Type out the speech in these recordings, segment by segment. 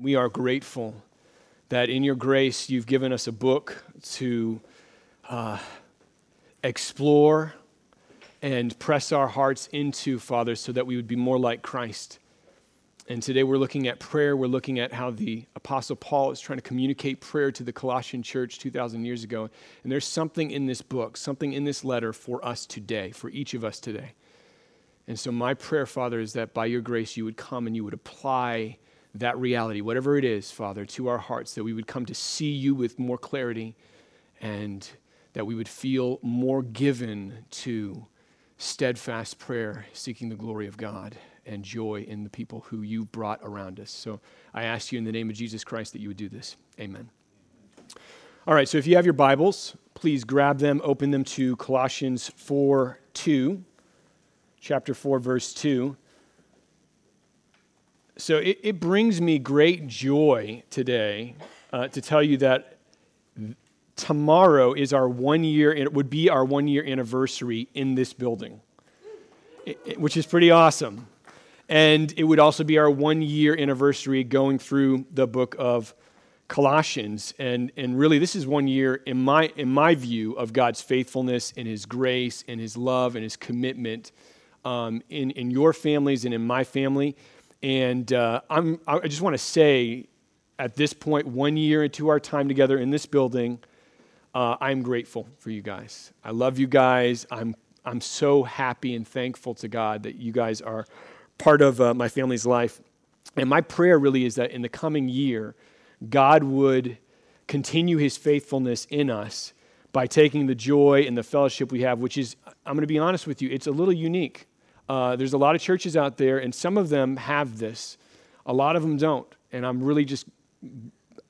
We are grateful that in your grace you've given us a book to uh, explore and press our hearts into, Father, so that we would be more like Christ. And today we're looking at prayer. We're looking at how the Apostle Paul is trying to communicate prayer to the Colossian church 2,000 years ago. And there's something in this book, something in this letter for us today, for each of us today. And so, my prayer, Father, is that by your grace you would come and you would apply that reality, whatever it is, Father, to our hearts, that we would come to see you with more clarity and that we would feel more given to steadfast prayer, seeking the glory of God and joy in the people who you brought around us. So I ask you in the name of Jesus Christ that you would do this. Amen. All right, so if you have your Bibles, please grab them, open them to Colossians 4 2, chapter 4, verse 2. So it, it brings me great joy today uh, to tell you that tomorrow is our one year, it would be our one year anniversary in this building, it, it, which is pretty awesome. And it would also be our one year anniversary going through the book of Colossians. And, and really, this is one year, in my, in my view, of God's faithfulness and His grace and His love and His commitment um, in, in your families and in my family. And uh, I'm, I just want to say at this point, one year into our time together in this building, uh, I'm grateful for you guys. I love you guys. I'm, I'm so happy and thankful to God that you guys are part of uh, my family's life. And my prayer really is that in the coming year, God would continue his faithfulness in us by taking the joy and the fellowship we have, which is, I'm going to be honest with you, it's a little unique. Uh, there's a lot of churches out there, and some of them have this. A lot of them don't. And I'm really just,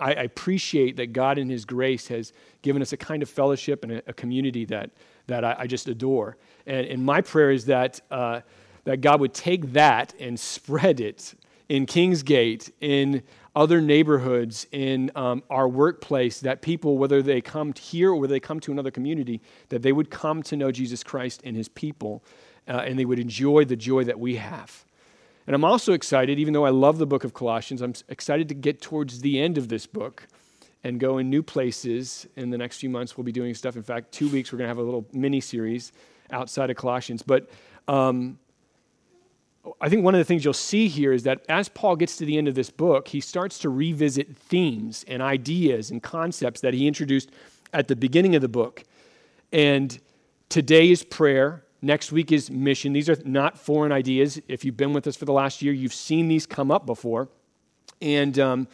I, I appreciate that God in His grace has given us a kind of fellowship and a, a community that, that I, I, just adore. And, and my prayer is that, uh, that God would take that and spread it in Kingsgate, in other neighborhoods, in um, our workplace, that people, whether they come here or whether they come to another community, that they would come to know Jesus Christ and His people uh, and they would enjoy the joy that we have. And I'm also excited, even though I love the book of Colossians, I'm excited to get towards the end of this book and go in new places in the next few months. We'll be doing stuff. In fact, two weeks, we're going to have a little mini series outside of Colossians. But um, I think one of the things you'll see here is that as Paul gets to the end of this book, he starts to revisit themes and ideas and concepts that he introduced at the beginning of the book. And today is prayer. Next week is mission. These are not foreign ideas. If you've been with us for the last year, you've seen these come up before. And um,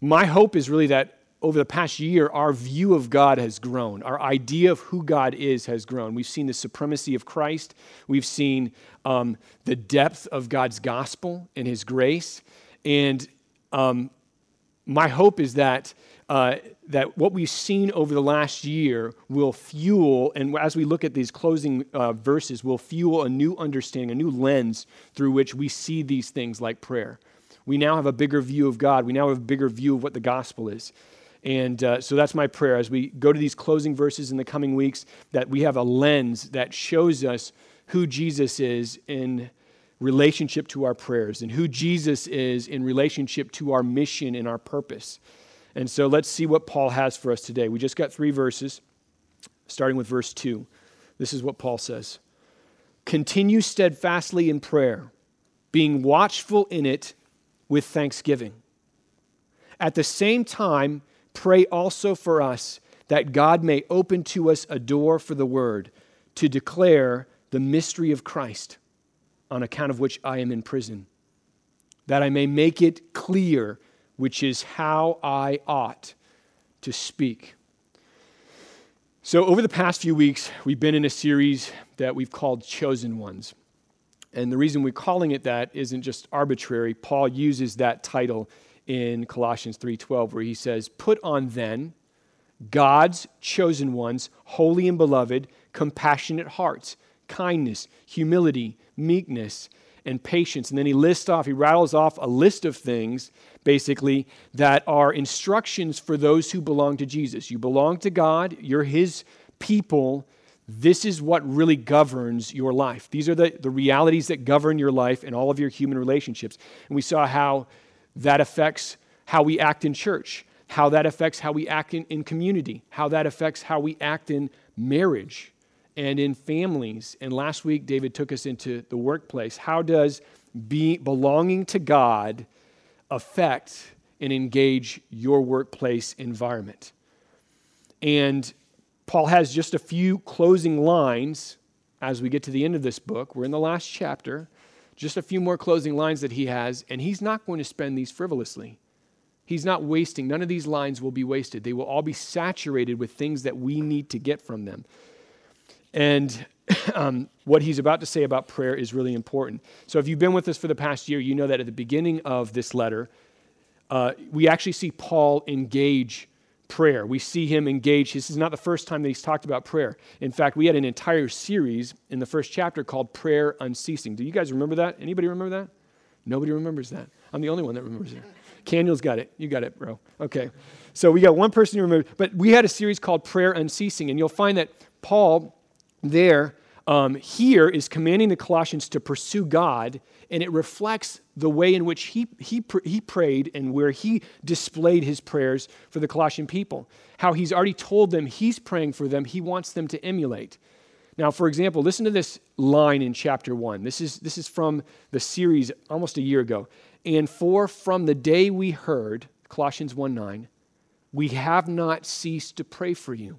my hope is really that over the past year, our view of God has grown. Our idea of who God is has grown. We've seen the supremacy of Christ, we've seen um, the depth of God's gospel and His grace. And um, my hope is that uh, that what we've seen over the last year will fuel, and as we look at these closing uh, verses, will fuel a new understanding, a new lens through which we see these things like prayer. We now have a bigger view of God. We now have a bigger view of what the gospel is. And uh, so that's my prayer as we go to these closing verses in the coming weeks, that we have a lens that shows us who Jesus is in relationship to our prayers and who Jesus is in relationship to our mission and our purpose. And so let's see what Paul has for us today. We just got three verses, starting with verse 2. This is what Paul says Continue steadfastly in prayer, being watchful in it with thanksgiving. At the same time, pray also for us that God may open to us a door for the word to declare the mystery of Christ, on account of which I am in prison, that I may make it clear which is how I ought to speak. So, over the past few weeks, we've been in a series that we've called Chosen Ones. And the reason we're calling it that isn't just arbitrary. Paul uses that title in Colossians 3:12 where he says, "Put on then God's chosen ones, holy and beloved, compassionate hearts, kindness, humility, meekness, and patience. And then he lists off, he rattles off a list of things, basically, that are instructions for those who belong to Jesus. You belong to God, you're his people. This is what really governs your life. These are the, the realities that govern your life and all of your human relationships. And we saw how that affects how we act in church, how that affects how we act in, in community, how that affects how we act in marriage and in families. And last week, David took us into the workplace. How does be, belonging to God affect and engage your workplace environment? And Paul has just a few closing lines as we get to the end of this book. We're in the last chapter. Just a few more closing lines that he has, and he's not going to spend these frivolously. He's not wasting. None of these lines will be wasted. They will all be saturated with things that we need to get from them. And um, what he's about to say about prayer is really important. So, if you've been with us for the past year, you know that at the beginning of this letter, uh, we actually see Paul engage prayer. We see him engage. This is not the first time that he's talked about prayer. In fact, we had an entire series in the first chapter called Prayer Unceasing. Do you guys remember that? Anybody remember that? Nobody remembers that. I'm the only one that remembers it. Caniel's got it. You got it, bro. Okay. So we got one person who remembers. But we had a series called Prayer Unceasing, and you'll find that Paul there um, here is commanding the Colossians to pursue God, and it reflects the way in which he, he, he prayed and where he displayed his prayers for the Colossian people. How he's already told them he's praying for them, he wants them to emulate. Now, for example, listen to this line in chapter 1. This is, this is from the series almost a year ago. And for from the day we heard, Colossians 1 9, we have not ceased to pray for you.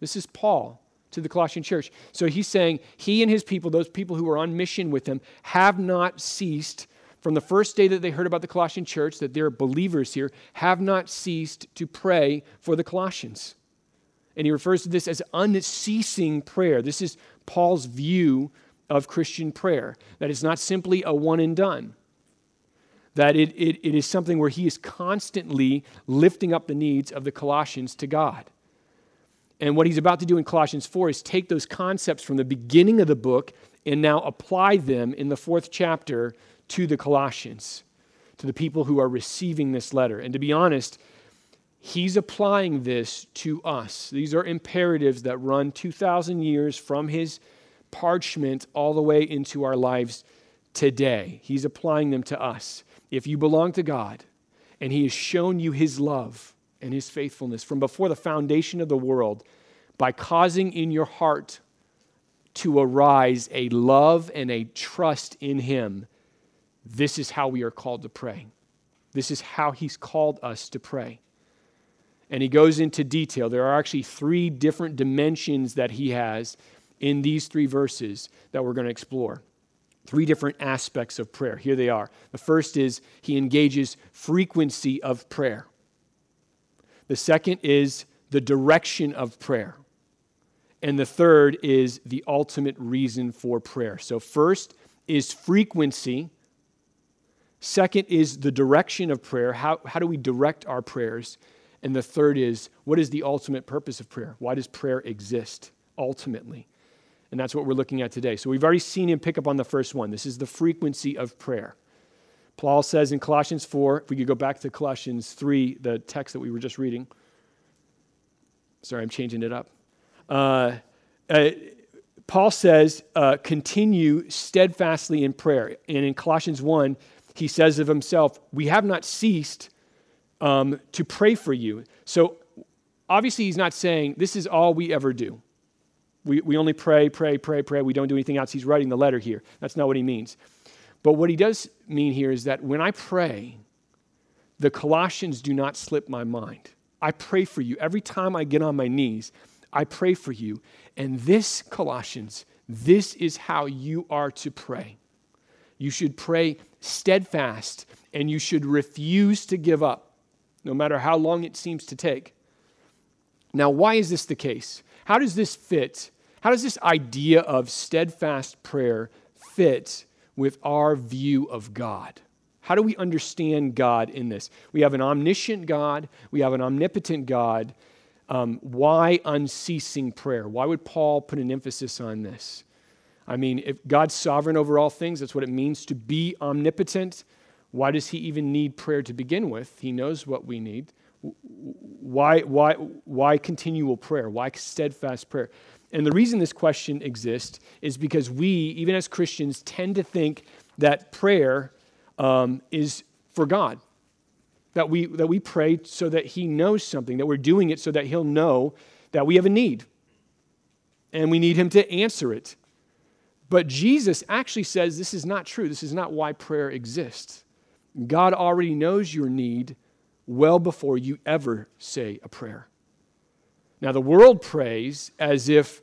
This is Paul to the Colossian church. So he's saying he and his people, those people who are on mission with him, have not ceased from the first day that they heard about the Colossian church, that they're believers here, have not ceased to pray for the Colossians. And he refers to this as unceasing prayer. This is Paul's view of Christian prayer, that it's not simply a one and done, that it, it, it is something where he is constantly lifting up the needs of the Colossians to God. And what he's about to do in Colossians 4 is take those concepts from the beginning of the book and now apply them in the fourth chapter to the Colossians, to the people who are receiving this letter. And to be honest, he's applying this to us. These are imperatives that run 2,000 years from his parchment all the way into our lives today. He's applying them to us. If you belong to God and he has shown you his love, and his faithfulness from before the foundation of the world by causing in your heart to arise a love and a trust in him. This is how we are called to pray. This is how he's called us to pray. And he goes into detail. There are actually three different dimensions that he has in these three verses that we're going to explore. Three different aspects of prayer. Here they are. The first is he engages frequency of prayer. The second is the direction of prayer. And the third is the ultimate reason for prayer. So, first is frequency. Second is the direction of prayer. How, how do we direct our prayers? And the third is what is the ultimate purpose of prayer? Why does prayer exist ultimately? And that's what we're looking at today. So, we've already seen him pick up on the first one. This is the frequency of prayer. Paul says in Colossians 4, if we could go back to Colossians 3, the text that we were just reading. Sorry, I'm changing it up. Uh, uh, Paul says, uh, continue steadfastly in prayer. And in Colossians 1, he says of himself, We have not ceased um, to pray for you. So obviously, he's not saying this is all we ever do. We, we only pray, pray, pray, pray. We don't do anything else. He's writing the letter here. That's not what he means. But what he does mean here is that when I pray, the Colossians do not slip my mind. I pray for you. Every time I get on my knees, I pray for you. And this, Colossians, this is how you are to pray. You should pray steadfast and you should refuse to give up, no matter how long it seems to take. Now, why is this the case? How does this fit? How does this idea of steadfast prayer fit with our view of God. How do we understand God in this? We have an omniscient God, we have an omnipotent God. Um, why unceasing prayer? Why would Paul put an emphasis on this? I mean, if God's sovereign over all things, that's what it means to be omnipotent. Why does he even need prayer to begin with? He knows what we need. Why, why, why continual prayer? Why steadfast prayer? And the reason this question exists is because we, even as Christians, tend to think that prayer um, is for God. that we, that we pray so that He knows something, that we're doing it so that He'll know that we have a need and we need Him to answer it. But Jesus actually says this is not true. This is not why prayer exists. God already knows your need well before you ever say a prayer. Now, the world prays as if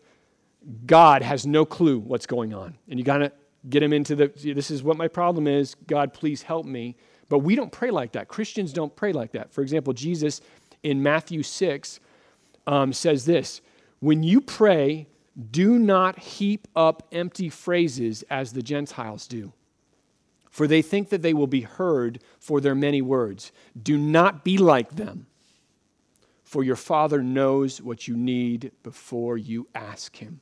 God has no clue what's going on. And you got to get him into the, this is what my problem is. God, please help me. But we don't pray like that. Christians don't pray like that. For example, Jesus in Matthew 6 um, says this When you pray, do not heap up empty phrases as the Gentiles do, for they think that they will be heard for their many words. Do not be like them, for your Father knows what you need before you ask Him.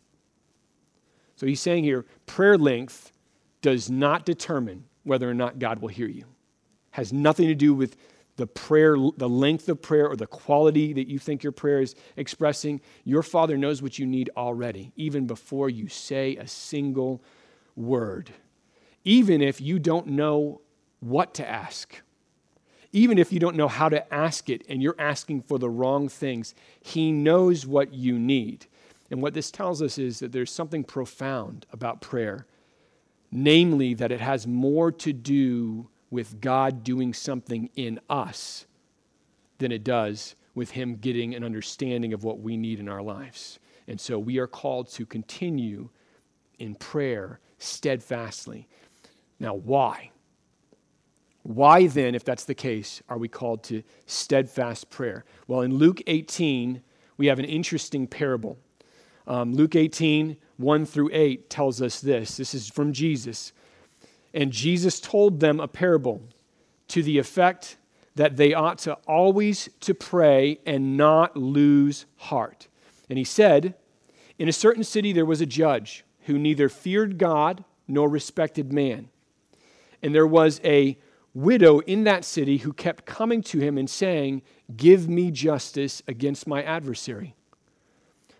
So he's saying here prayer length does not determine whether or not God will hear you. Has nothing to do with the prayer, the length of prayer, or the quality that you think your prayer is expressing. Your Father knows what you need already, even before you say a single word. Even if you don't know what to ask, even if you don't know how to ask it and you're asking for the wrong things, He knows what you need. And what this tells us is that there's something profound about prayer, namely, that it has more to do with God doing something in us than it does with Him getting an understanding of what we need in our lives. And so we are called to continue in prayer steadfastly. Now, why? Why then, if that's the case, are we called to steadfast prayer? Well, in Luke 18, we have an interesting parable. Um, Luke 18, 1 through 8 tells us this. This is from Jesus. And Jesus told them a parable to the effect that they ought to always to pray and not lose heart. And he said, In a certain city there was a judge who neither feared God nor respected man. And there was a widow in that city who kept coming to him and saying, Give me justice against my adversary.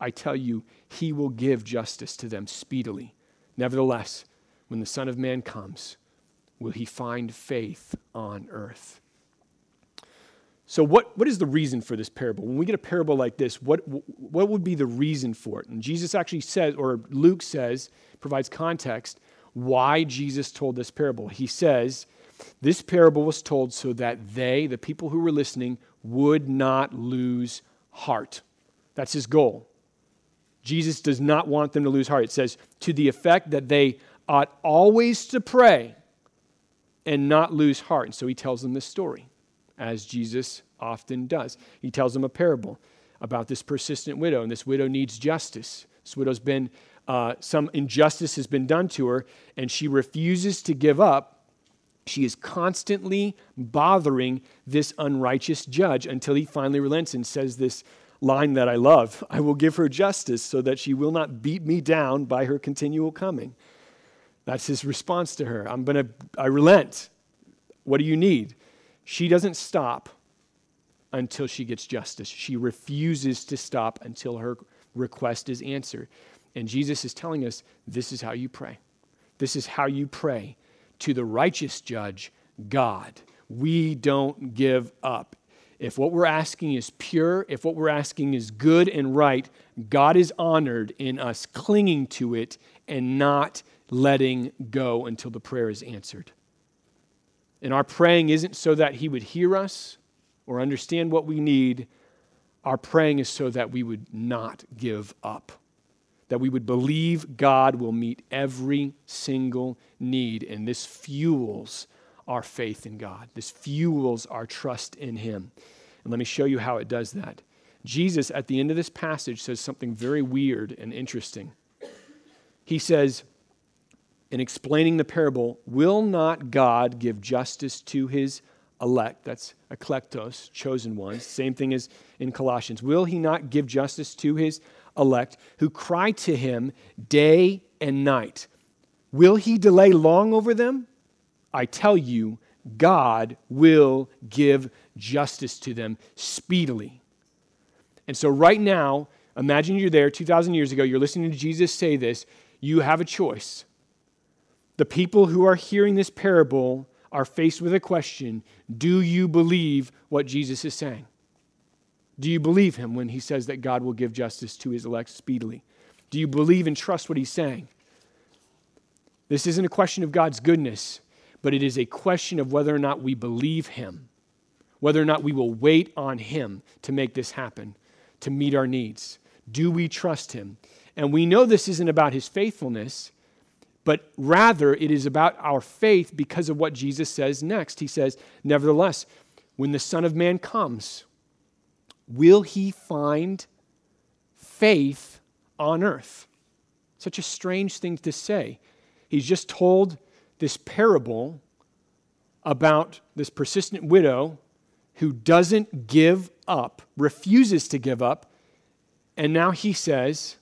I tell you, he will give justice to them speedily. Nevertheless, when the Son of Man comes, will he find faith on earth? So, what, what is the reason for this parable? When we get a parable like this, what, what would be the reason for it? And Jesus actually says, or Luke says, provides context why Jesus told this parable. He says, This parable was told so that they, the people who were listening, would not lose heart. That's his goal. Jesus does not want them to lose heart. It says, to the effect that they ought always to pray and not lose heart. And so he tells them this story, as Jesus often does. He tells them a parable about this persistent widow, and this widow needs justice. This widow's been, uh, some injustice has been done to her, and she refuses to give up. She is constantly bothering this unrighteous judge until he finally relents and says this line that I love I will give her justice so that she will not beat me down by her continual coming. That's his response to her. I'm going to, I relent. What do you need? She doesn't stop until she gets justice. She refuses to stop until her request is answered. And Jesus is telling us this is how you pray. This is how you pray to the righteous judge, God. We don't give up. If what we're asking is pure, if what we're asking is good and right, God is honored in us clinging to it and not letting go until the prayer is answered. And our praying isn't so that He would hear us or understand what we need. Our praying is so that we would not give up, that we would believe God will meet every single need. And this fuels our faith in God, this fuels our trust in Him. And let me show you how it does that. Jesus, at the end of this passage, says something very weird and interesting. He says, in explaining the parable, will not God give justice to his elect. That's eklektos, chosen ones. Same thing as in Colossians. Will he not give justice to his elect who cry to him day and night? Will he delay long over them? I tell you, God will give justice to them speedily. And so, right now, imagine you're there 2,000 years ago, you're listening to Jesus say this. You have a choice. The people who are hearing this parable are faced with a question Do you believe what Jesus is saying? Do you believe him when he says that God will give justice to his elect speedily? Do you believe and trust what he's saying? This isn't a question of God's goodness, but it is a question of whether or not we believe him, whether or not we will wait on him to make this happen, to meet our needs. Do we trust him? And we know this isn't about his faithfulness, but rather it is about our faith because of what Jesus says next. He says, Nevertheless, when the Son of Man comes, will he find faith on earth? Such a strange thing to say. He's just told this parable about this persistent widow who doesn't give up, refuses to give up. And now he says,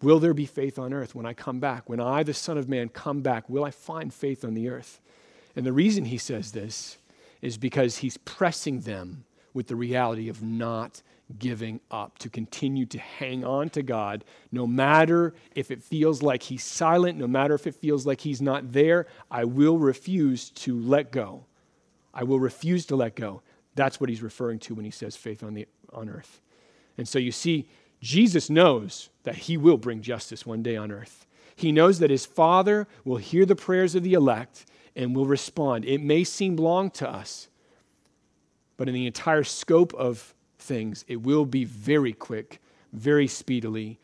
Will there be faith on earth when I come back? When I, the Son of Man, come back, will I find faith on the earth? And the reason he says this is because he's pressing them with the reality of not giving up, to continue to hang on to God, no matter if it feels like he's silent, no matter if it feels like he's not there. I will refuse to let go. I will refuse to let go. That's what he's referring to when he says faith on, the, on earth. And so you see, Jesus knows that he will bring justice one day on earth. He knows that his Father will hear the prayers of the elect and will respond. It may seem long to us, but in the entire scope of things, it will be very quick, very speedily.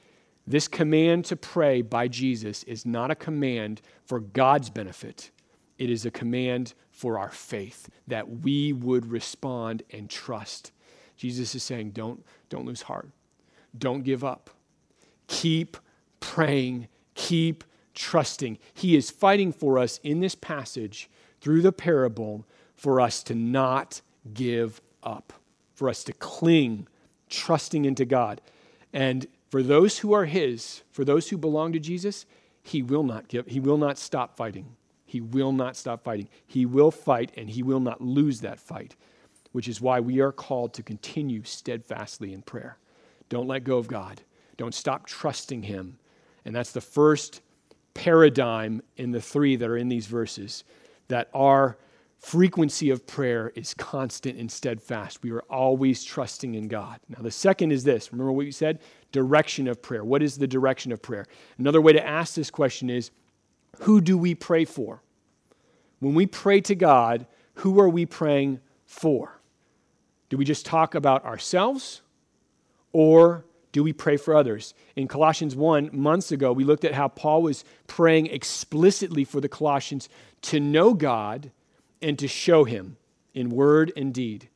This command to pray by Jesus is not a command for God's benefit, it is a command for our faith that we would respond and trust. Jesus is saying, don't, don't lose heart. Don't give up. Keep praying. Keep trusting. He is fighting for us in this passage through the parable for us to not give up, for us to cling, trusting into God. And for those who are His, for those who belong to Jesus, He will not give, He will not stop fighting. He will not stop fighting. He will fight and He will not lose that fight, which is why we are called to continue steadfastly in prayer. Don't let go of God. Don't stop trusting Him. And that's the first paradigm in the three that are in these verses that our frequency of prayer is constant and steadfast. We are always trusting in God. Now, the second is this remember what you said? Direction of prayer. What is the direction of prayer? Another way to ask this question is who do we pray for? When we pray to God, who are we praying for? Do we just talk about ourselves? Or do we pray for others? In Colossians 1, months ago, we looked at how Paul was praying explicitly for the Colossians to know God and to show him in word and deed,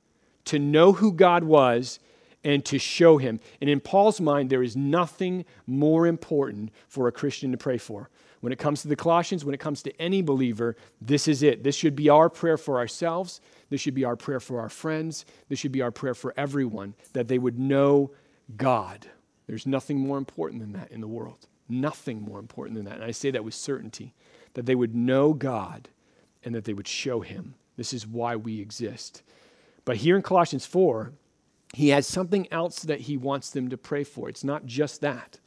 to know who God was and to show him. And in Paul's mind, there is nothing more important for a Christian to pray for. When it comes to the Colossians, when it comes to any believer, this is it. This should be our prayer for ourselves. This should be our prayer for our friends. This should be our prayer for everyone, that they would know God. There's nothing more important than that in the world. Nothing more important than that. And I say that with certainty that they would know God and that they would show Him. This is why we exist. But here in Colossians 4, he has something else that he wants them to pray for. It's not just that.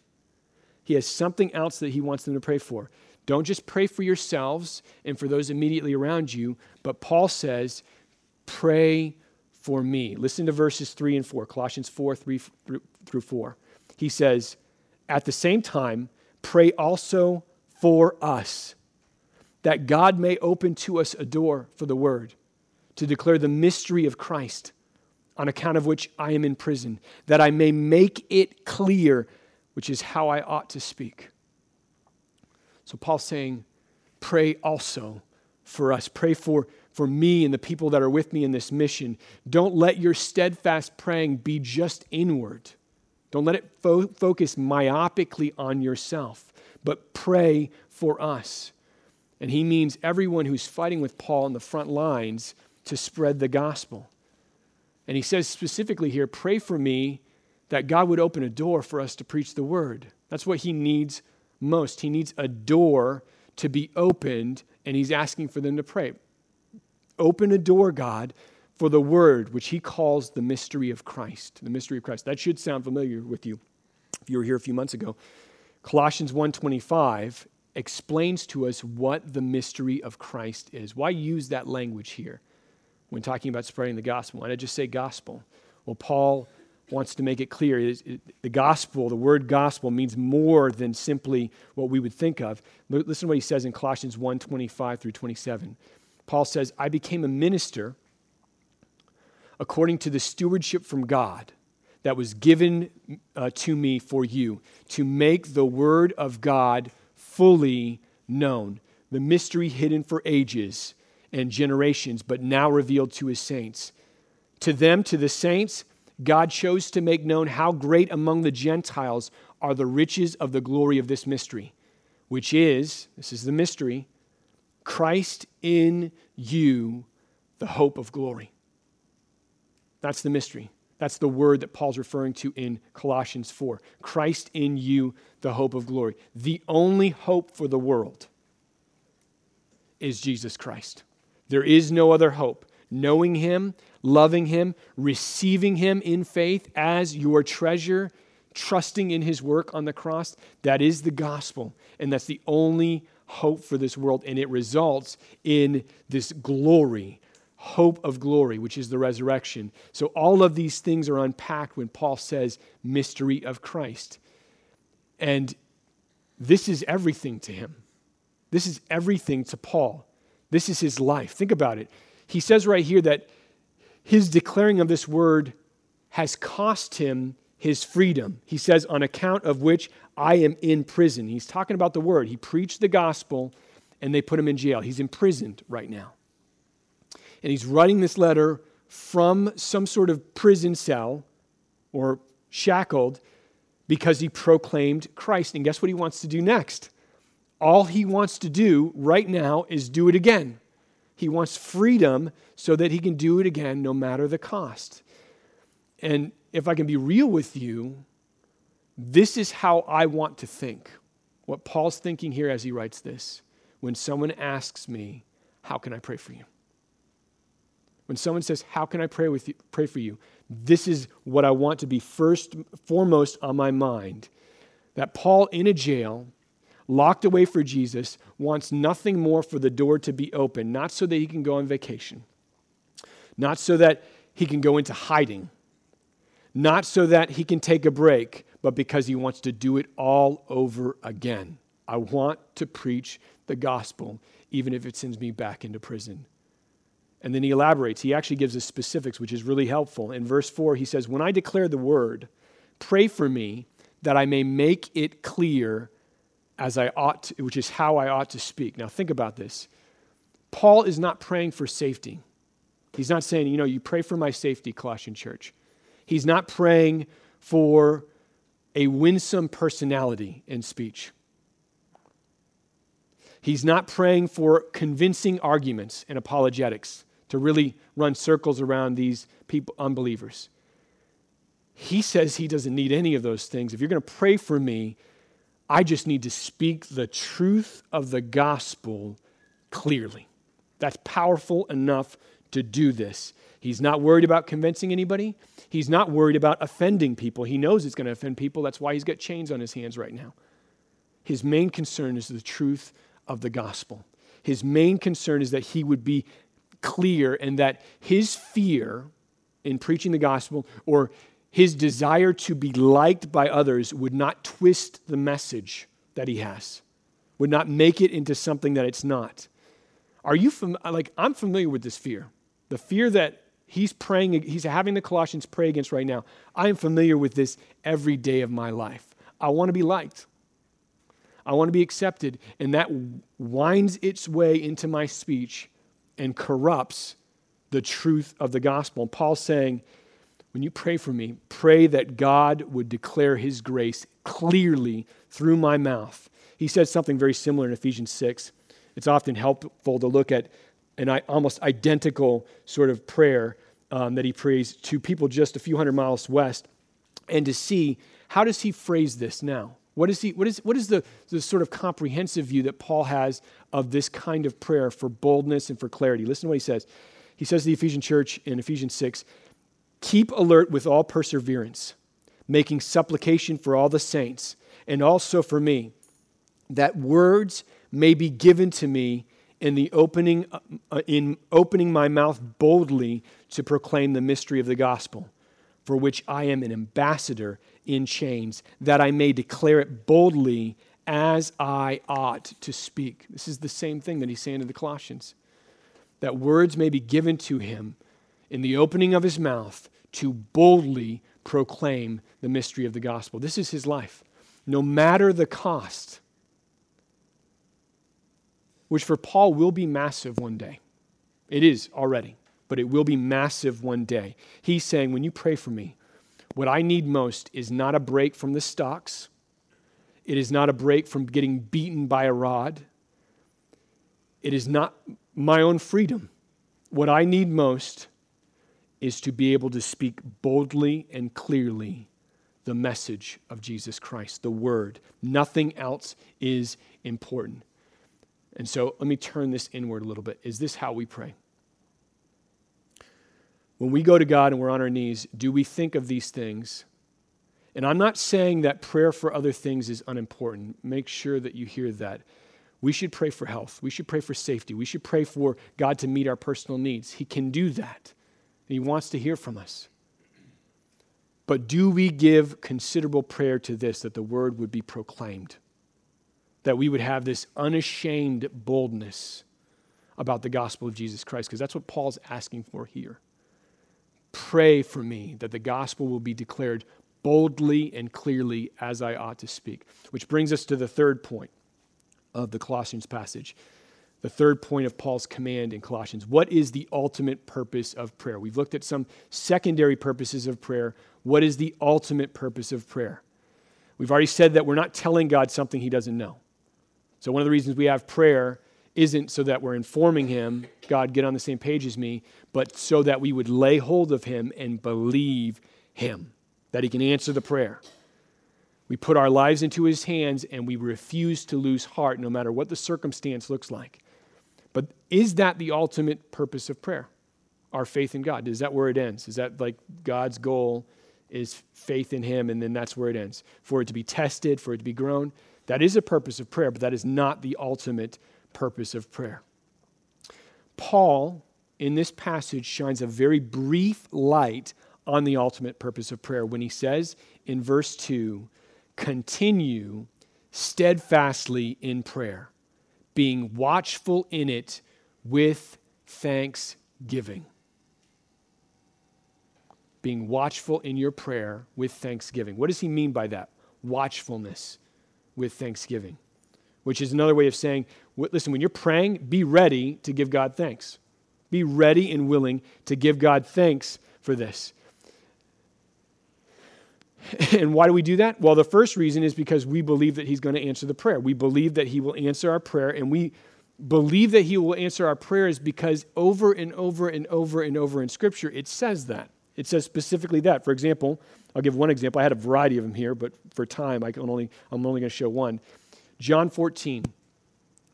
He has something else that he wants them to pray for. Don't just pray for yourselves and for those immediately around you, but Paul says, pray for me. Listen to verses 3 and 4, Colossians 4, 3 through 4. He says, At the same time, pray also for us, that God may open to us a door for the word, to declare the mystery of Christ, on account of which I am in prison, that I may make it clear, which is how I ought to speak. So Paul's saying, Pray also for us. Pray for for me and the people that are with me in this mission. Don't let your steadfast praying be just inward. Don't let it fo- focus myopically on yourself, but pray for us. And he means everyone who's fighting with Paul in the front lines to spread the gospel. And he says specifically here, pray for me that God would open a door for us to preach the word. That's what he needs most. He needs a door to be opened, and he's asking for them to pray. Open a door, God, for the word, which he calls the mystery of Christ. The mystery of Christ. That should sound familiar with you if you were here a few months ago. Colossians 1:25 explains to us what the mystery of Christ is. Why use that language here when talking about spreading the gospel? Why not just say gospel? Well, Paul wants to make it clear the gospel, the word gospel, means more than simply what we would think of. Listen to what he says in Colossians 1 25 through 27. Paul says, I became a minister according to the stewardship from God that was given uh, to me for you to make the word of God fully known, the mystery hidden for ages and generations, but now revealed to his saints. To them, to the saints, God chose to make known how great among the Gentiles are the riches of the glory of this mystery, which is, this is the mystery, Christ in you, the hope of glory. That's the mystery. That's the word that Paul's referring to in Colossians 4. Christ in you, the hope of glory. The only hope for the world is Jesus Christ. There is no other hope. Knowing Him, loving Him, receiving Him in faith as your treasure, trusting in His work on the cross, that is the gospel. And that's the only hope for this world. And it results in this glory hope of glory, which is the resurrection. So all of these things are unpacked when Paul says mystery of Christ. And this is everything to him. This is everything to Paul. This is his life. Think about it. He says right here that his declaring of this word has cost him his freedom. He says, on account of which I am in prison. He's talking about the word. He preached the gospel and they put him in jail. He's imprisoned right now and he's writing this letter from some sort of prison cell or shackled because he proclaimed Christ. And guess what he wants to do next? All he wants to do right now is do it again. He wants freedom so that he can do it again no matter the cost. And if I can be real with you, this is how I want to think. What Paul's thinking here as he writes this when someone asks me, How can I pray for you? When someone says, How can I pray, with you, pray for you? This is what I want to be first, foremost on my mind. That Paul in a jail, locked away for Jesus, wants nothing more for the door to be open, not so that he can go on vacation, not so that he can go into hiding, not so that he can take a break, but because he wants to do it all over again. I want to preach the gospel, even if it sends me back into prison. And then he elaborates. He actually gives us specifics, which is really helpful. In verse 4, he says, When I declare the word, pray for me that I may make it clear as I ought to, which is how I ought to speak. Now, think about this. Paul is not praying for safety. He's not saying, you know, you pray for my safety, Colossian church. He's not praying for a winsome personality in speech. He's not praying for convincing arguments and apologetics to really run circles around these people, unbelievers. He says he doesn't need any of those things. If you're going to pray for me, I just need to speak the truth of the gospel clearly. That's powerful enough to do this. He's not worried about convincing anybody. He's not worried about offending people. He knows it's going to offend people. That's why he's got chains on his hands right now. His main concern is the truth of the gospel. His main concern is that he would be clear and that his fear in preaching the gospel or his desire to be liked by others would not twist the message that he has, would not make it into something that it's not. Are you fam- like I'm familiar with this fear. The fear that he's praying he's having the Colossians pray against right now. I am familiar with this every day of my life. I want to be liked. I want to be accepted and that winds its way into my speech and corrupts the truth of the gospel. And Paul's saying, when you pray for me, pray that God would declare his grace clearly through my mouth. He says something very similar in Ephesians 6. it's often helpful to look at an almost identical sort of prayer um, that he prays to people just a few hundred miles west and to see how does he phrase this now? What is, he, what is, what is the, the sort of comprehensive view that Paul has of this kind of prayer for boldness and for clarity? Listen to what he says. He says to the Ephesian church in Ephesians 6 Keep alert with all perseverance, making supplication for all the saints, and also for me, that words may be given to me in the opening uh, in opening my mouth boldly to proclaim the mystery of the gospel for which I am an ambassador in chains that I may declare it boldly as I ought to speak this is the same thing that he's saying to the Colossians that words may be given to him in the opening of his mouth to boldly proclaim the mystery of the gospel this is his life no matter the cost which for Paul will be massive one day. It is already, but it will be massive one day. He's saying, when you pray for me, what I need most is not a break from the stocks, it is not a break from getting beaten by a rod, it is not my own freedom. What I need most is to be able to speak boldly and clearly the message of Jesus Christ, the word. Nothing else is important. And so let me turn this inward a little bit. Is this how we pray? When we go to God and we're on our knees, do we think of these things? And I'm not saying that prayer for other things is unimportant. Make sure that you hear that. We should pray for health. We should pray for safety. We should pray for God to meet our personal needs. He can do that. He wants to hear from us. But do we give considerable prayer to this that the word would be proclaimed? that we would have this unashamed boldness about the gospel of Jesus Christ, because that's what Paul's asking for here. Pray for me that the gospel will be declared boldly and clearly as I ought to speak. Which brings us to the third point of the Colossians passage. The third point of Paul's command in Colossians. What is the ultimate purpose of prayer? We've looked at some secondary purposes of prayer. What is the ultimate purpose of prayer? We've already said that we're not telling God something he doesn't know. So, one of the reasons we have prayer isn't so that we're informing Him, God, get on the same page as me, but so that we would lay hold of Him and believe Him, that He can answer the prayer. We put our lives into His hands and we refuse to lose heart no matter what the circumstance looks like. But is that the ultimate purpose of prayer? Our faith in God? Is that where it ends? Is that like God's goal is faith in Him and then that's where it ends? For it to be tested, for it to be grown? That is a purpose of prayer, but that is not the ultimate purpose of prayer. Paul, in this passage, shines a very brief light on the ultimate purpose of prayer when he says in verse 2 continue steadfastly in prayer, being watchful in it with thanksgiving. Being watchful in your prayer with thanksgiving. What does he mean by that? Watchfulness with thanksgiving, which is another way of saying, listen, when you're praying, be ready to give God thanks. Be ready and willing to give God thanks for this. And why do we do that? Well, the first reason is because we believe that He's going to answer the prayer. We believe that He will answer our prayer, and we believe that He will answer our prayers because over and over and over and over in Scripture, it says that. It says specifically that. For example, I'll give one example. I had a variety of them here, but for time, I can only, I'm only going to show one. John 14,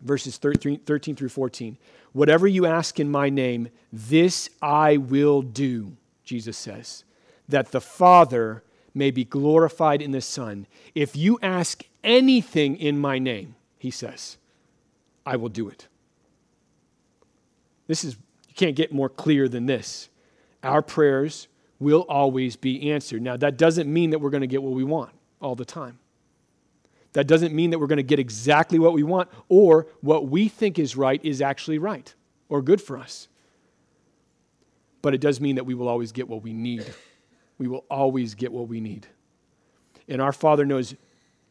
verses 13, 13 through 14. Whatever you ask in my name, this I will do, Jesus says, that the Father may be glorified in the Son. If you ask anything in my name, he says, I will do it. This is, you can't get more clear than this. Our prayers will always be answered. Now, that doesn't mean that we're going to get what we want all the time. That doesn't mean that we're going to get exactly what we want or what we think is right is actually right or good for us. But it does mean that we will always get what we need. We will always get what we need. And our Father knows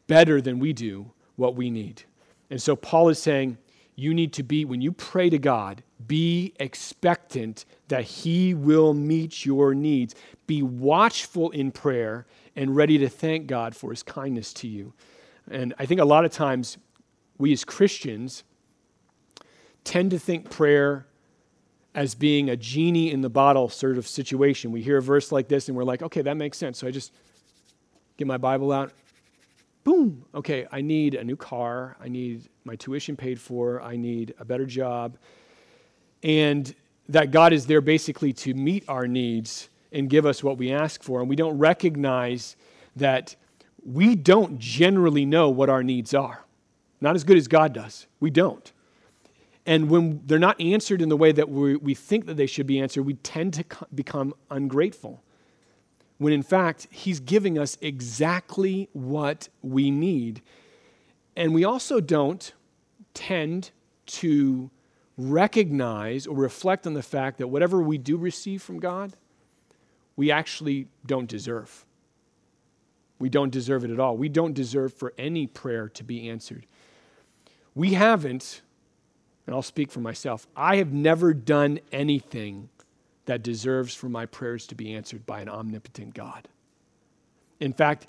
better than we do what we need. And so Paul is saying, you need to be, when you pray to God, be expectant that He will meet your needs. Be watchful in prayer and ready to thank God for His kindness to you. And I think a lot of times we as Christians tend to think prayer as being a genie in the bottle sort of situation. We hear a verse like this and we're like, okay, that makes sense. So I just get my Bible out. Boom. Okay, I need a new car. I need my tuition paid for. I need a better job. And that God is there basically to meet our needs and give us what we ask for. And we don't recognize that we don't generally know what our needs are. Not as good as God does. We don't. And when they're not answered in the way that we, we think that they should be answered, we tend to become ungrateful. When in fact, He's giving us exactly what we need. And we also don't tend to recognize or reflect on the fact that whatever we do receive from God, we actually don't deserve. We don't deserve it at all. We don't deserve for any prayer to be answered. We haven't, and I'll speak for myself, I have never done anything that deserves for my prayers to be answered by an omnipotent God. In fact,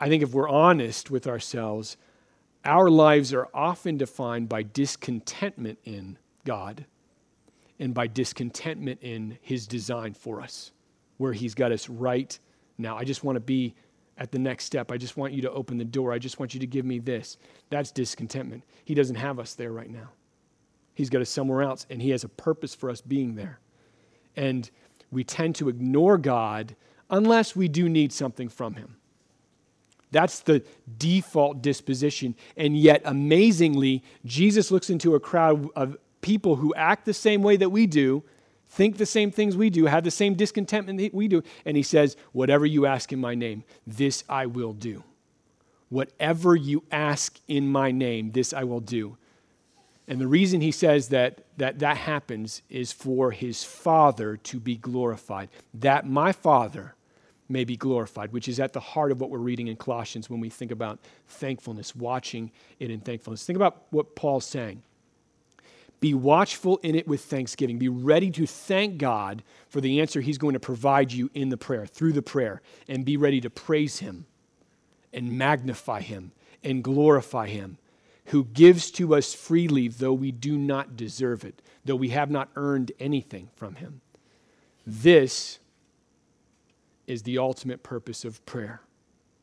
I think if we're honest with ourselves, our lives are often defined by discontentment in God and by discontentment in His design for us, where He's got us right now. I just want to be at the next step. I just want you to open the door. I just want you to give me this. That's discontentment. He doesn't have us there right now. He's got us somewhere else, and He has a purpose for us being there. And we tend to ignore God unless we do need something from Him. That's the default disposition. And yet, amazingly, Jesus looks into a crowd of people who act the same way that we do think the same things we do, have the same discontentment that we do. And he says, Whatever you ask in my name, this I will do. Whatever you ask in my name, this I will do. And the reason he says that, that that happens is for his Father to be glorified, that my Father may be glorified, which is at the heart of what we're reading in Colossians when we think about thankfulness, watching it in thankfulness. Think about what Paul's saying. Be watchful in it with thanksgiving. Be ready to thank God for the answer He's going to provide you in the prayer, through the prayer, and be ready to praise Him and magnify Him and glorify Him, who gives to us freely, though we do not deserve it, though we have not earned anything from Him. This is the ultimate purpose of prayer.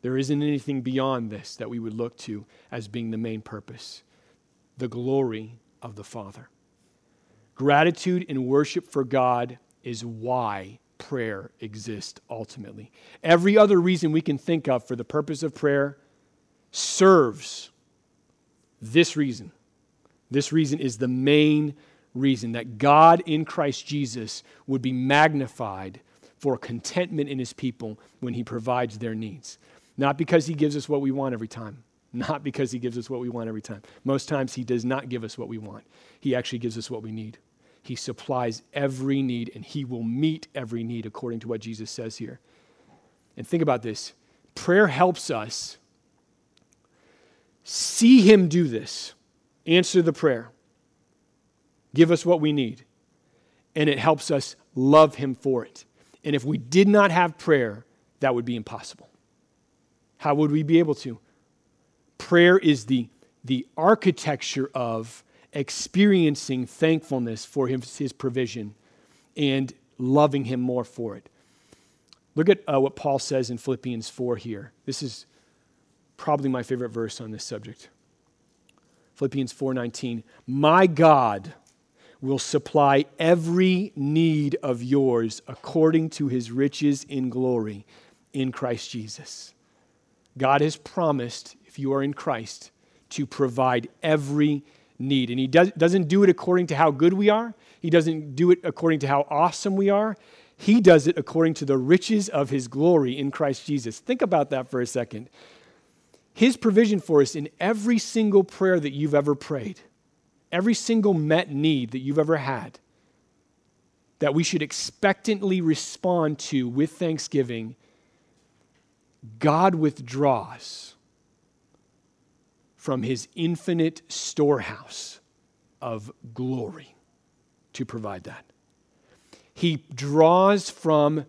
There isn't anything beyond this that we would look to as being the main purpose the glory of the Father. Gratitude and worship for God is why prayer exists ultimately. Every other reason we can think of for the purpose of prayer serves this reason. This reason is the main reason that God in Christ Jesus would be magnified for contentment in his people when he provides their needs. Not because he gives us what we want every time, not because he gives us what we want every time. Most times, he does not give us what we want. He actually gives us what we need. He supplies every need, and he will meet every need according to what Jesus says here. And think about this prayer helps us see him do this, answer the prayer, give us what we need, and it helps us love him for it. And if we did not have prayer, that would be impossible. How would we be able to? Prayer is the, the architecture of experiencing thankfulness for his, his provision and loving him more for it. Look at uh, what Paul says in Philippians 4 here. This is probably my favorite verse on this subject. Philippians 4:19 My God will supply every need of yours according to his riches in glory in Christ Jesus. God has promised if you are in Christ, to provide every need. And He does, doesn't do it according to how good we are, He doesn't do it according to how awesome we are. He does it according to the riches of His glory in Christ Jesus. Think about that for a second. His provision for us in every single prayer that you've ever prayed, every single met need that you've ever had, that we should expectantly respond to with thanksgiving, God withdraws from his infinite storehouse of glory to provide that. He draws from,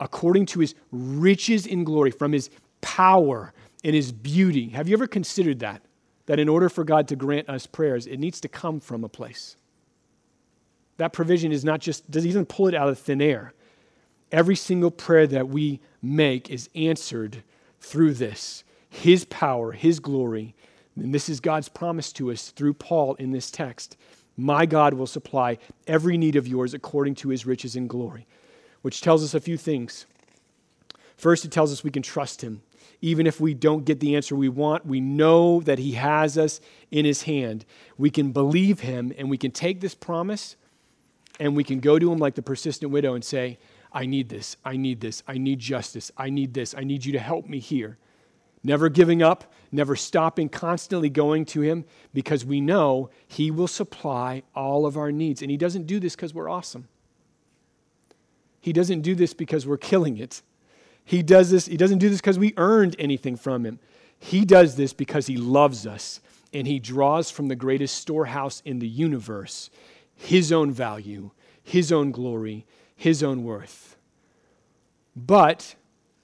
according to his riches in glory, from his power and his beauty. Have you ever considered that? That in order for God to grant us prayers, it needs to come from a place. That provision is not just, he doesn't pull it out of thin air. Every single prayer that we make is answered through this His power, His glory. And this is God's promise to us through Paul in this text. My God will supply every need of yours according to his riches and glory, which tells us a few things. First, it tells us we can trust him. Even if we don't get the answer we want, we know that he has us in his hand. We can believe him and we can take this promise and we can go to him like the persistent widow and say, I need this, I need this, I need justice, I need this, I need you to help me here. Never giving up, never stopping, constantly going to Him because we know He will supply all of our needs. And He doesn't do this because we're awesome. He doesn't do this because we're killing it. He does this, He doesn't do this because we earned anything from Him. He does this because He loves us and He draws from the greatest storehouse in the universe His own value, His own glory, His own worth. But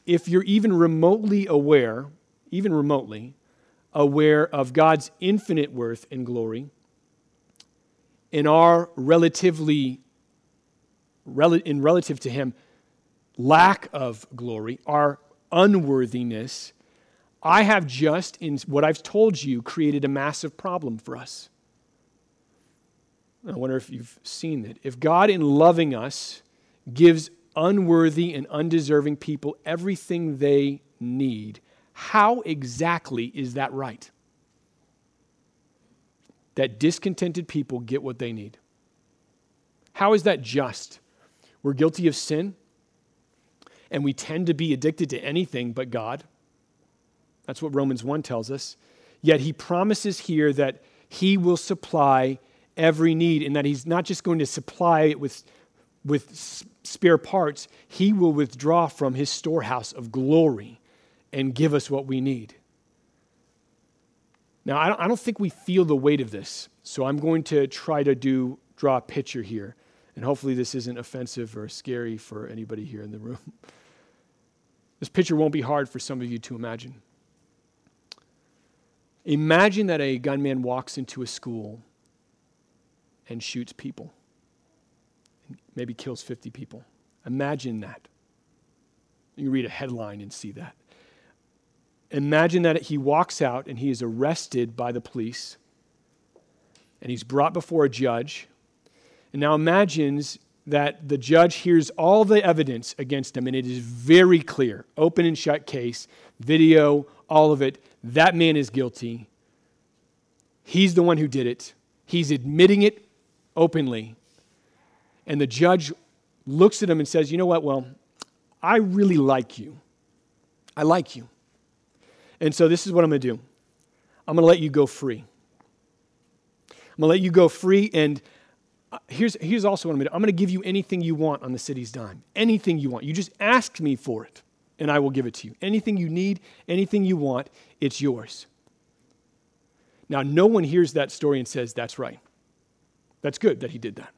if you're even remotely aware even remotely, aware of God's infinite worth and glory in our relatively, in relative to Him, lack of glory, our unworthiness, I have just, in what I've told you, created a massive problem for us. I wonder if you've seen it. If God, in loving us, gives unworthy and undeserving people everything they need, how exactly is that right? That discontented people get what they need. How is that just? We're guilty of sin, and we tend to be addicted to anything but God. That's what Romans 1 tells us. Yet he promises here that he will supply every need, and that he's not just going to supply it with, with spare parts, he will withdraw from his storehouse of glory and give us what we need. Now, I don't, think we feel the weight of this, so I'm going to try to do draw a picture here, and hopefully this isn't offensive or scary for anybody here in the room. This picture won't be hard for some of you to imagine. Imagine that a gunman walks into a school and shoots people, maybe kills 50 people. Imagine that. You read a headline and see that. Imagine that he walks out and he is arrested by the police and he's brought before a judge. And now imagines that the judge hears all the evidence against him and it is very clear open and shut case, video, all of it. That man is guilty. He's the one who did it, he's admitting it openly. And the judge looks at him and says, You know what? Well, I really like you. I like you. And so this is what I'm going to do I'm going to let you go free. I'm going to let you go free. And uh, here's, here's also what I'm going to do I'm going to give you anything you want on the city's dime. Anything you want. You just ask me for it, and I will give it to you. Anything you need, anything you want, it's yours. Now, no one hears that story and says, That's right. That's good that he did that.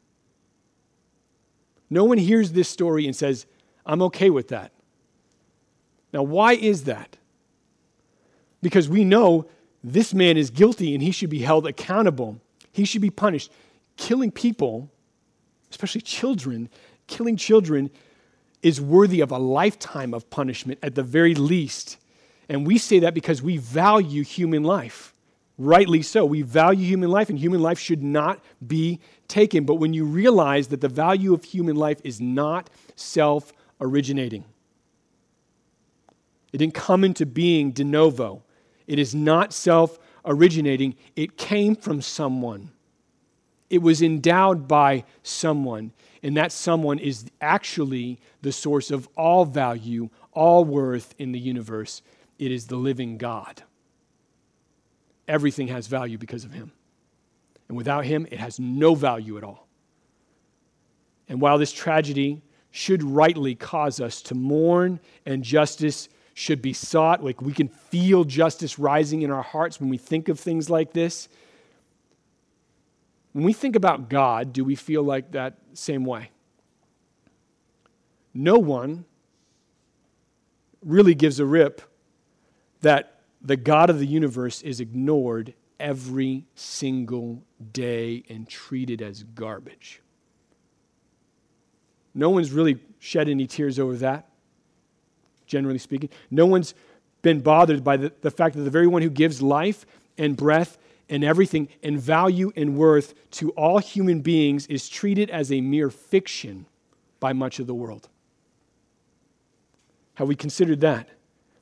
No one hears this story and says, I'm okay with that. Now, why is that? Because we know this man is guilty and he should be held accountable. He should be punished. Killing people, especially children, killing children is worthy of a lifetime of punishment at the very least. And we say that because we value human life. Rightly so. We value human life, and human life should not be taken. But when you realize that the value of human life is not self originating, it didn't come into being de novo. It is not self originating, it came from someone. It was endowed by someone, and that someone is actually the source of all value, all worth in the universe. It is the living God. Everything has value because of him. And without him, it has no value at all. And while this tragedy should rightly cause us to mourn and justice should be sought. Like we can feel justice rising in our hearts when we think of things like this. When we think about God, do we feel like that same way? No one really gives a rip that the God of the universe is ignored every single day and treated as garbage. No one's really shed any tears over that, generally speaking. No one's been bothered by the, the fact that the very one who gives life and breath and everything and value and worth to all human beings is treated as a mere fiction by much of the world. Have we considered that?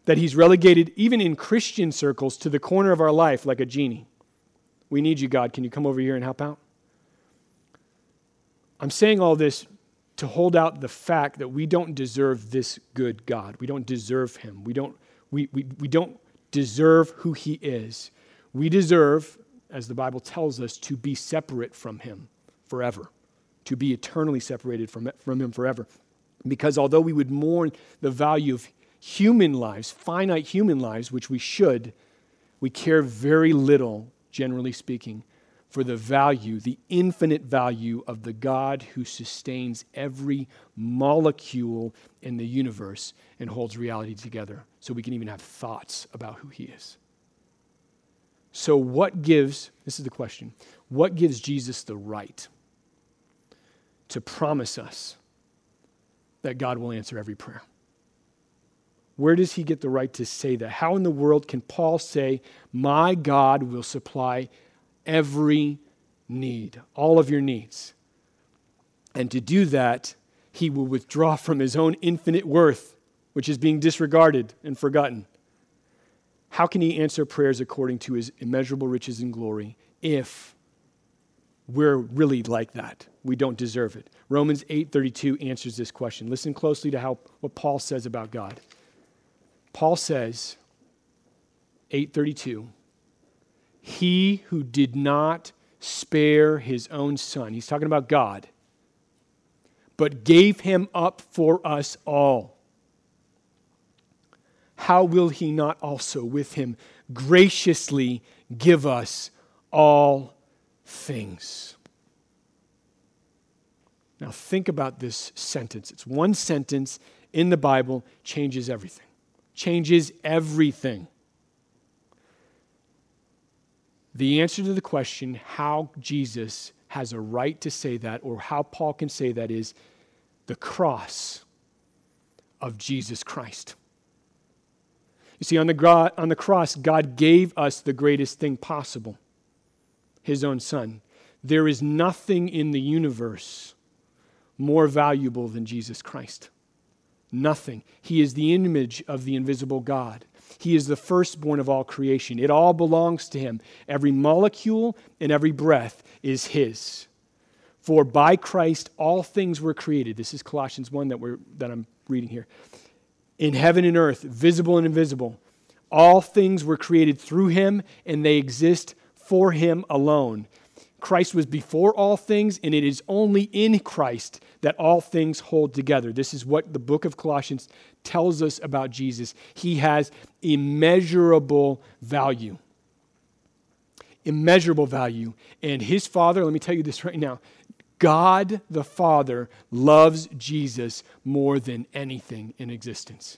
That he's relegated, even in Christian circles, to the corner of our life like a genie. We need you, God. Can you come over here and help out? I'm saying all this to hold out the fact that we don't deserve this good God. We don't deserve him. We don't, we, we, we don't deserve who he is. We deserve, as the Bible tells us, to be separate from him forever, to be eternally separated from, from him forever. Because although we would mourn the value of human lives, finite human lives, which we should, we care very little, generally speaking, for the value, the infinite value of the God who sustains every molecule in the universe and holds reality together so we can even have thoughts about who He is. So, what gives, this is the question, what gives Jesus the right to promise us that God will answer every prayer. Where does he get the right to say that? How in the world can Paul say, My God will supply every need, all of your needs? And to do that, he will withdraw from his own infinite worth, which is being disregarded and forgotten. How can he answer prayers according to his immeasurable riches and glory if we're really like that? we don't deserve it. Romans 8:32 answers this question. Listen closely to how what Paul says about God. Paul says 8:32 He who did not spare his own son. He's talking about God. But gave him up for us all. How will he not also with him graciously give us all things? Now, think about this sentence. It's one sentence in the Bible, changes everything. Changes everything. The answer to the question how Jesus has a right to say that, or how Paul can say that, is the cross of Jesus Christ. You see, on the, on the cross, God gave us the greatest thing possible His own Son. There is nothing in the universe more valuable than Jesus Christ? Nothing. He is the image of the invisible God. He is the firstborn of all creation. It all belongs to him. Every molecule and every breath is his. For by Christ all things were created. This is Colossians 1 that, we're, that I'm reading here. In heaven and earth, visible and invisible, all things were created through him, and they exist for him alone. Christ was before all things, and it is only in Christ that all things hold together. This is what the book of Colossians tells us about Jesus. He has immeasurable value. Immeasurable value. And his Father, let me tell you this right now God the Father loves Jesus more than anything in existence.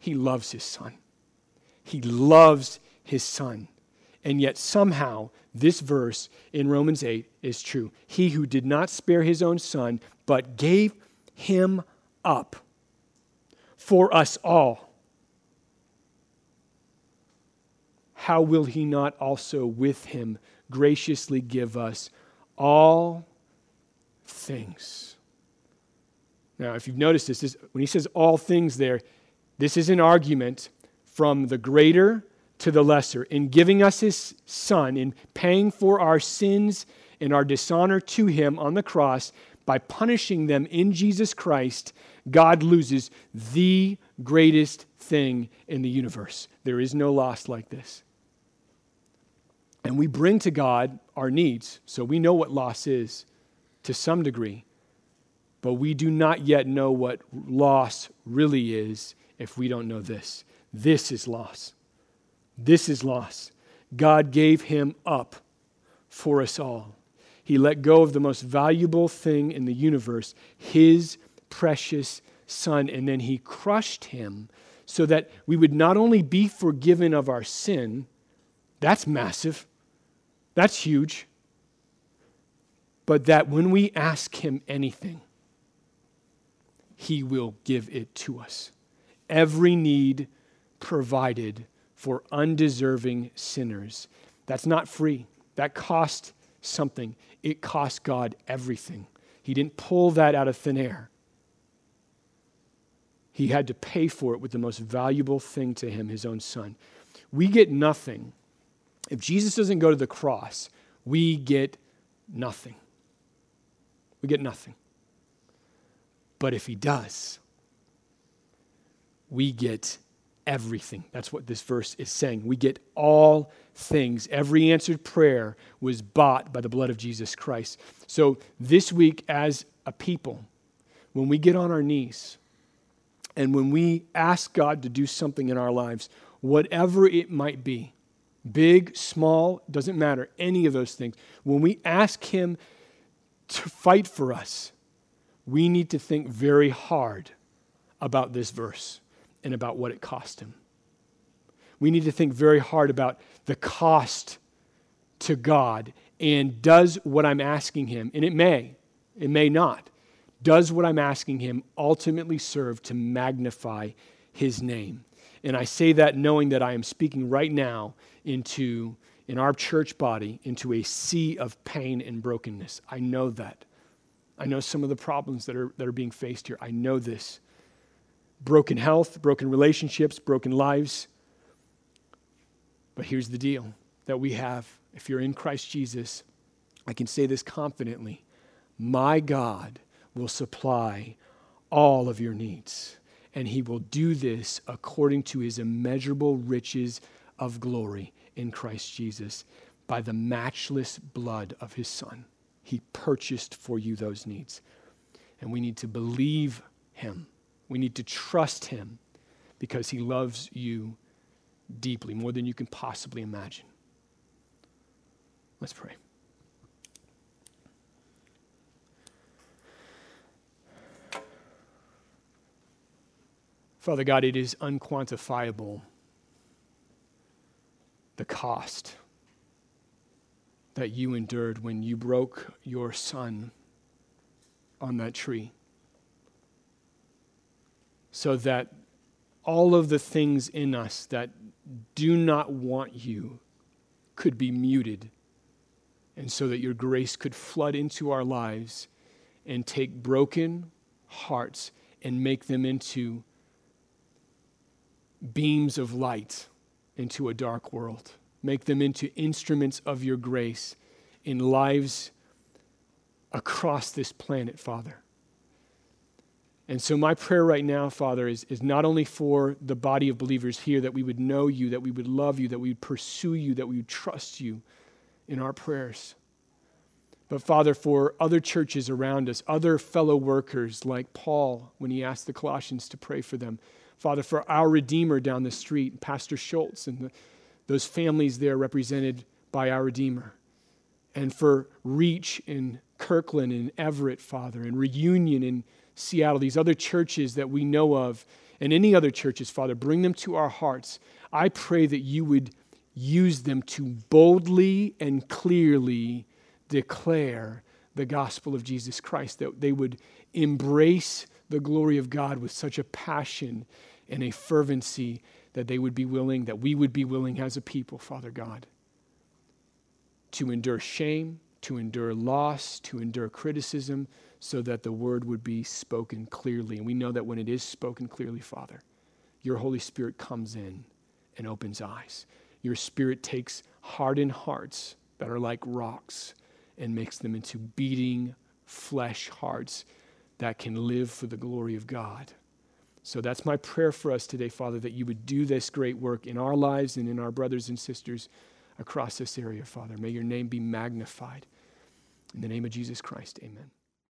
He loves his Son. He loves his Son. And yet, somehow, this verse in Romans 8 is true. He who did not spare his own son, but gave him up for us all, how will he not also with him graciously give us all things? Now, if you've noticed this, this when he says all things there, this is an argument from the greater to the lesser, in giving us his son, in paying for our sins and our dishonor to him on the cross, by punishing them in Jesus Christ, God loses the greatest thing in the universe. There is no loss like this. And we bring to God our needs, so we know what loss is to some degree, but we do not yet know what loss really is if we don't know this. This is loss. This is loss. God gave him up for us all. He let go of the most valuable thing in the universe, his precious son, and then he crushed him so that we would not only be forgiven of our sin, that's massive, that's huge, but that when we ask him anything, He will give it to us. Every need provided for undeserving sinners. That's not free. That cost something. It cost God everything. He didn't pull that out of thin air. He had to pay for it with the most valuable thing to him, his own son. We get nothing. If Jesus doesn't go to the cross, we get nothing. We get nothing. But if he does, we get everything. That's what this verse is saying. We get all things. Every answered prayer was bought by the blood of Jesus Christ. So this week, as a people, when we get on our knees and when we ask God to do something in our lives, whatever it might be, big, small, doesn't matter, any of those things, when we ask Him to fight for us, we need to think very hard about this verse and about what it cost him. We need to think very hard about the cost to God and does what I'm asking him, and it may, it may not, does what I'm asking him ultimately serve to magnify his name? And I say that knowing that I am speaking right now into, in our church body, into a sea of pain and brokenness. I know that. I know some of the problems that are, that are being faced here. I know this broken health, broken relationships, broken lives. But here's the deal that we have if you're in Christ Jesus, I can say this confidently my God will supply all of your needs, and he will do this according to his immeasurable riches of glory in Christ Jesus by the matchless blood of his Son. He purchased for you those needs. And we need to believe him we need to trust Him because He loves you deeply, more than you can possibly imagine. Let's pray. Father God, it is unquantifiable the cost that you endured when you broke your son on that tree so that all of the things in us that do not want you could be muted, and so that your grace could flood into our lives and take broken hearts and make them into beams of light into a dark world. Make them into instruments of your grace in lives across this planet, Father. And so, my prayer right now, Father, is, is not only for the body of believers here that we would know you, that we would love you, that we would pursue you, that we would trust you in our prayers. But, Father, for other churches around us, other fellow workers like Paul when he asked the Colossians to pray for them. Father, for our Redeemer down the street, Pastor Schultz, and the, those families there represented by our Redeemer. And for Reach in Kirkland and Everett, Father, and Reunion in Seattle, these other churches that we know of, and any other churches, Father, bring them to our hearts. I pray that you would use them to boldly and clearly declare the gospel of Jesus Christ, that they would embrace the glory of God with such a passion and a fervency that they would be willing, that we would be willing as a people, Father God, to endure shame, to endure loss, to endure criticism, so that the word would be spoken clearly. And we know that when it is spoken clearly, Father, your Holy Spirit comes in and opens eyes. Your Spirit takes hardened hearts that are like rocks and makes them into beating flesh hearts that can live for the glory of God. So that's my prayer for us today, Father, that you would do this great work in our lives and in our brothers and sisters across this area, Father. May your name be magnified. In the name of Jesus Christ, amen.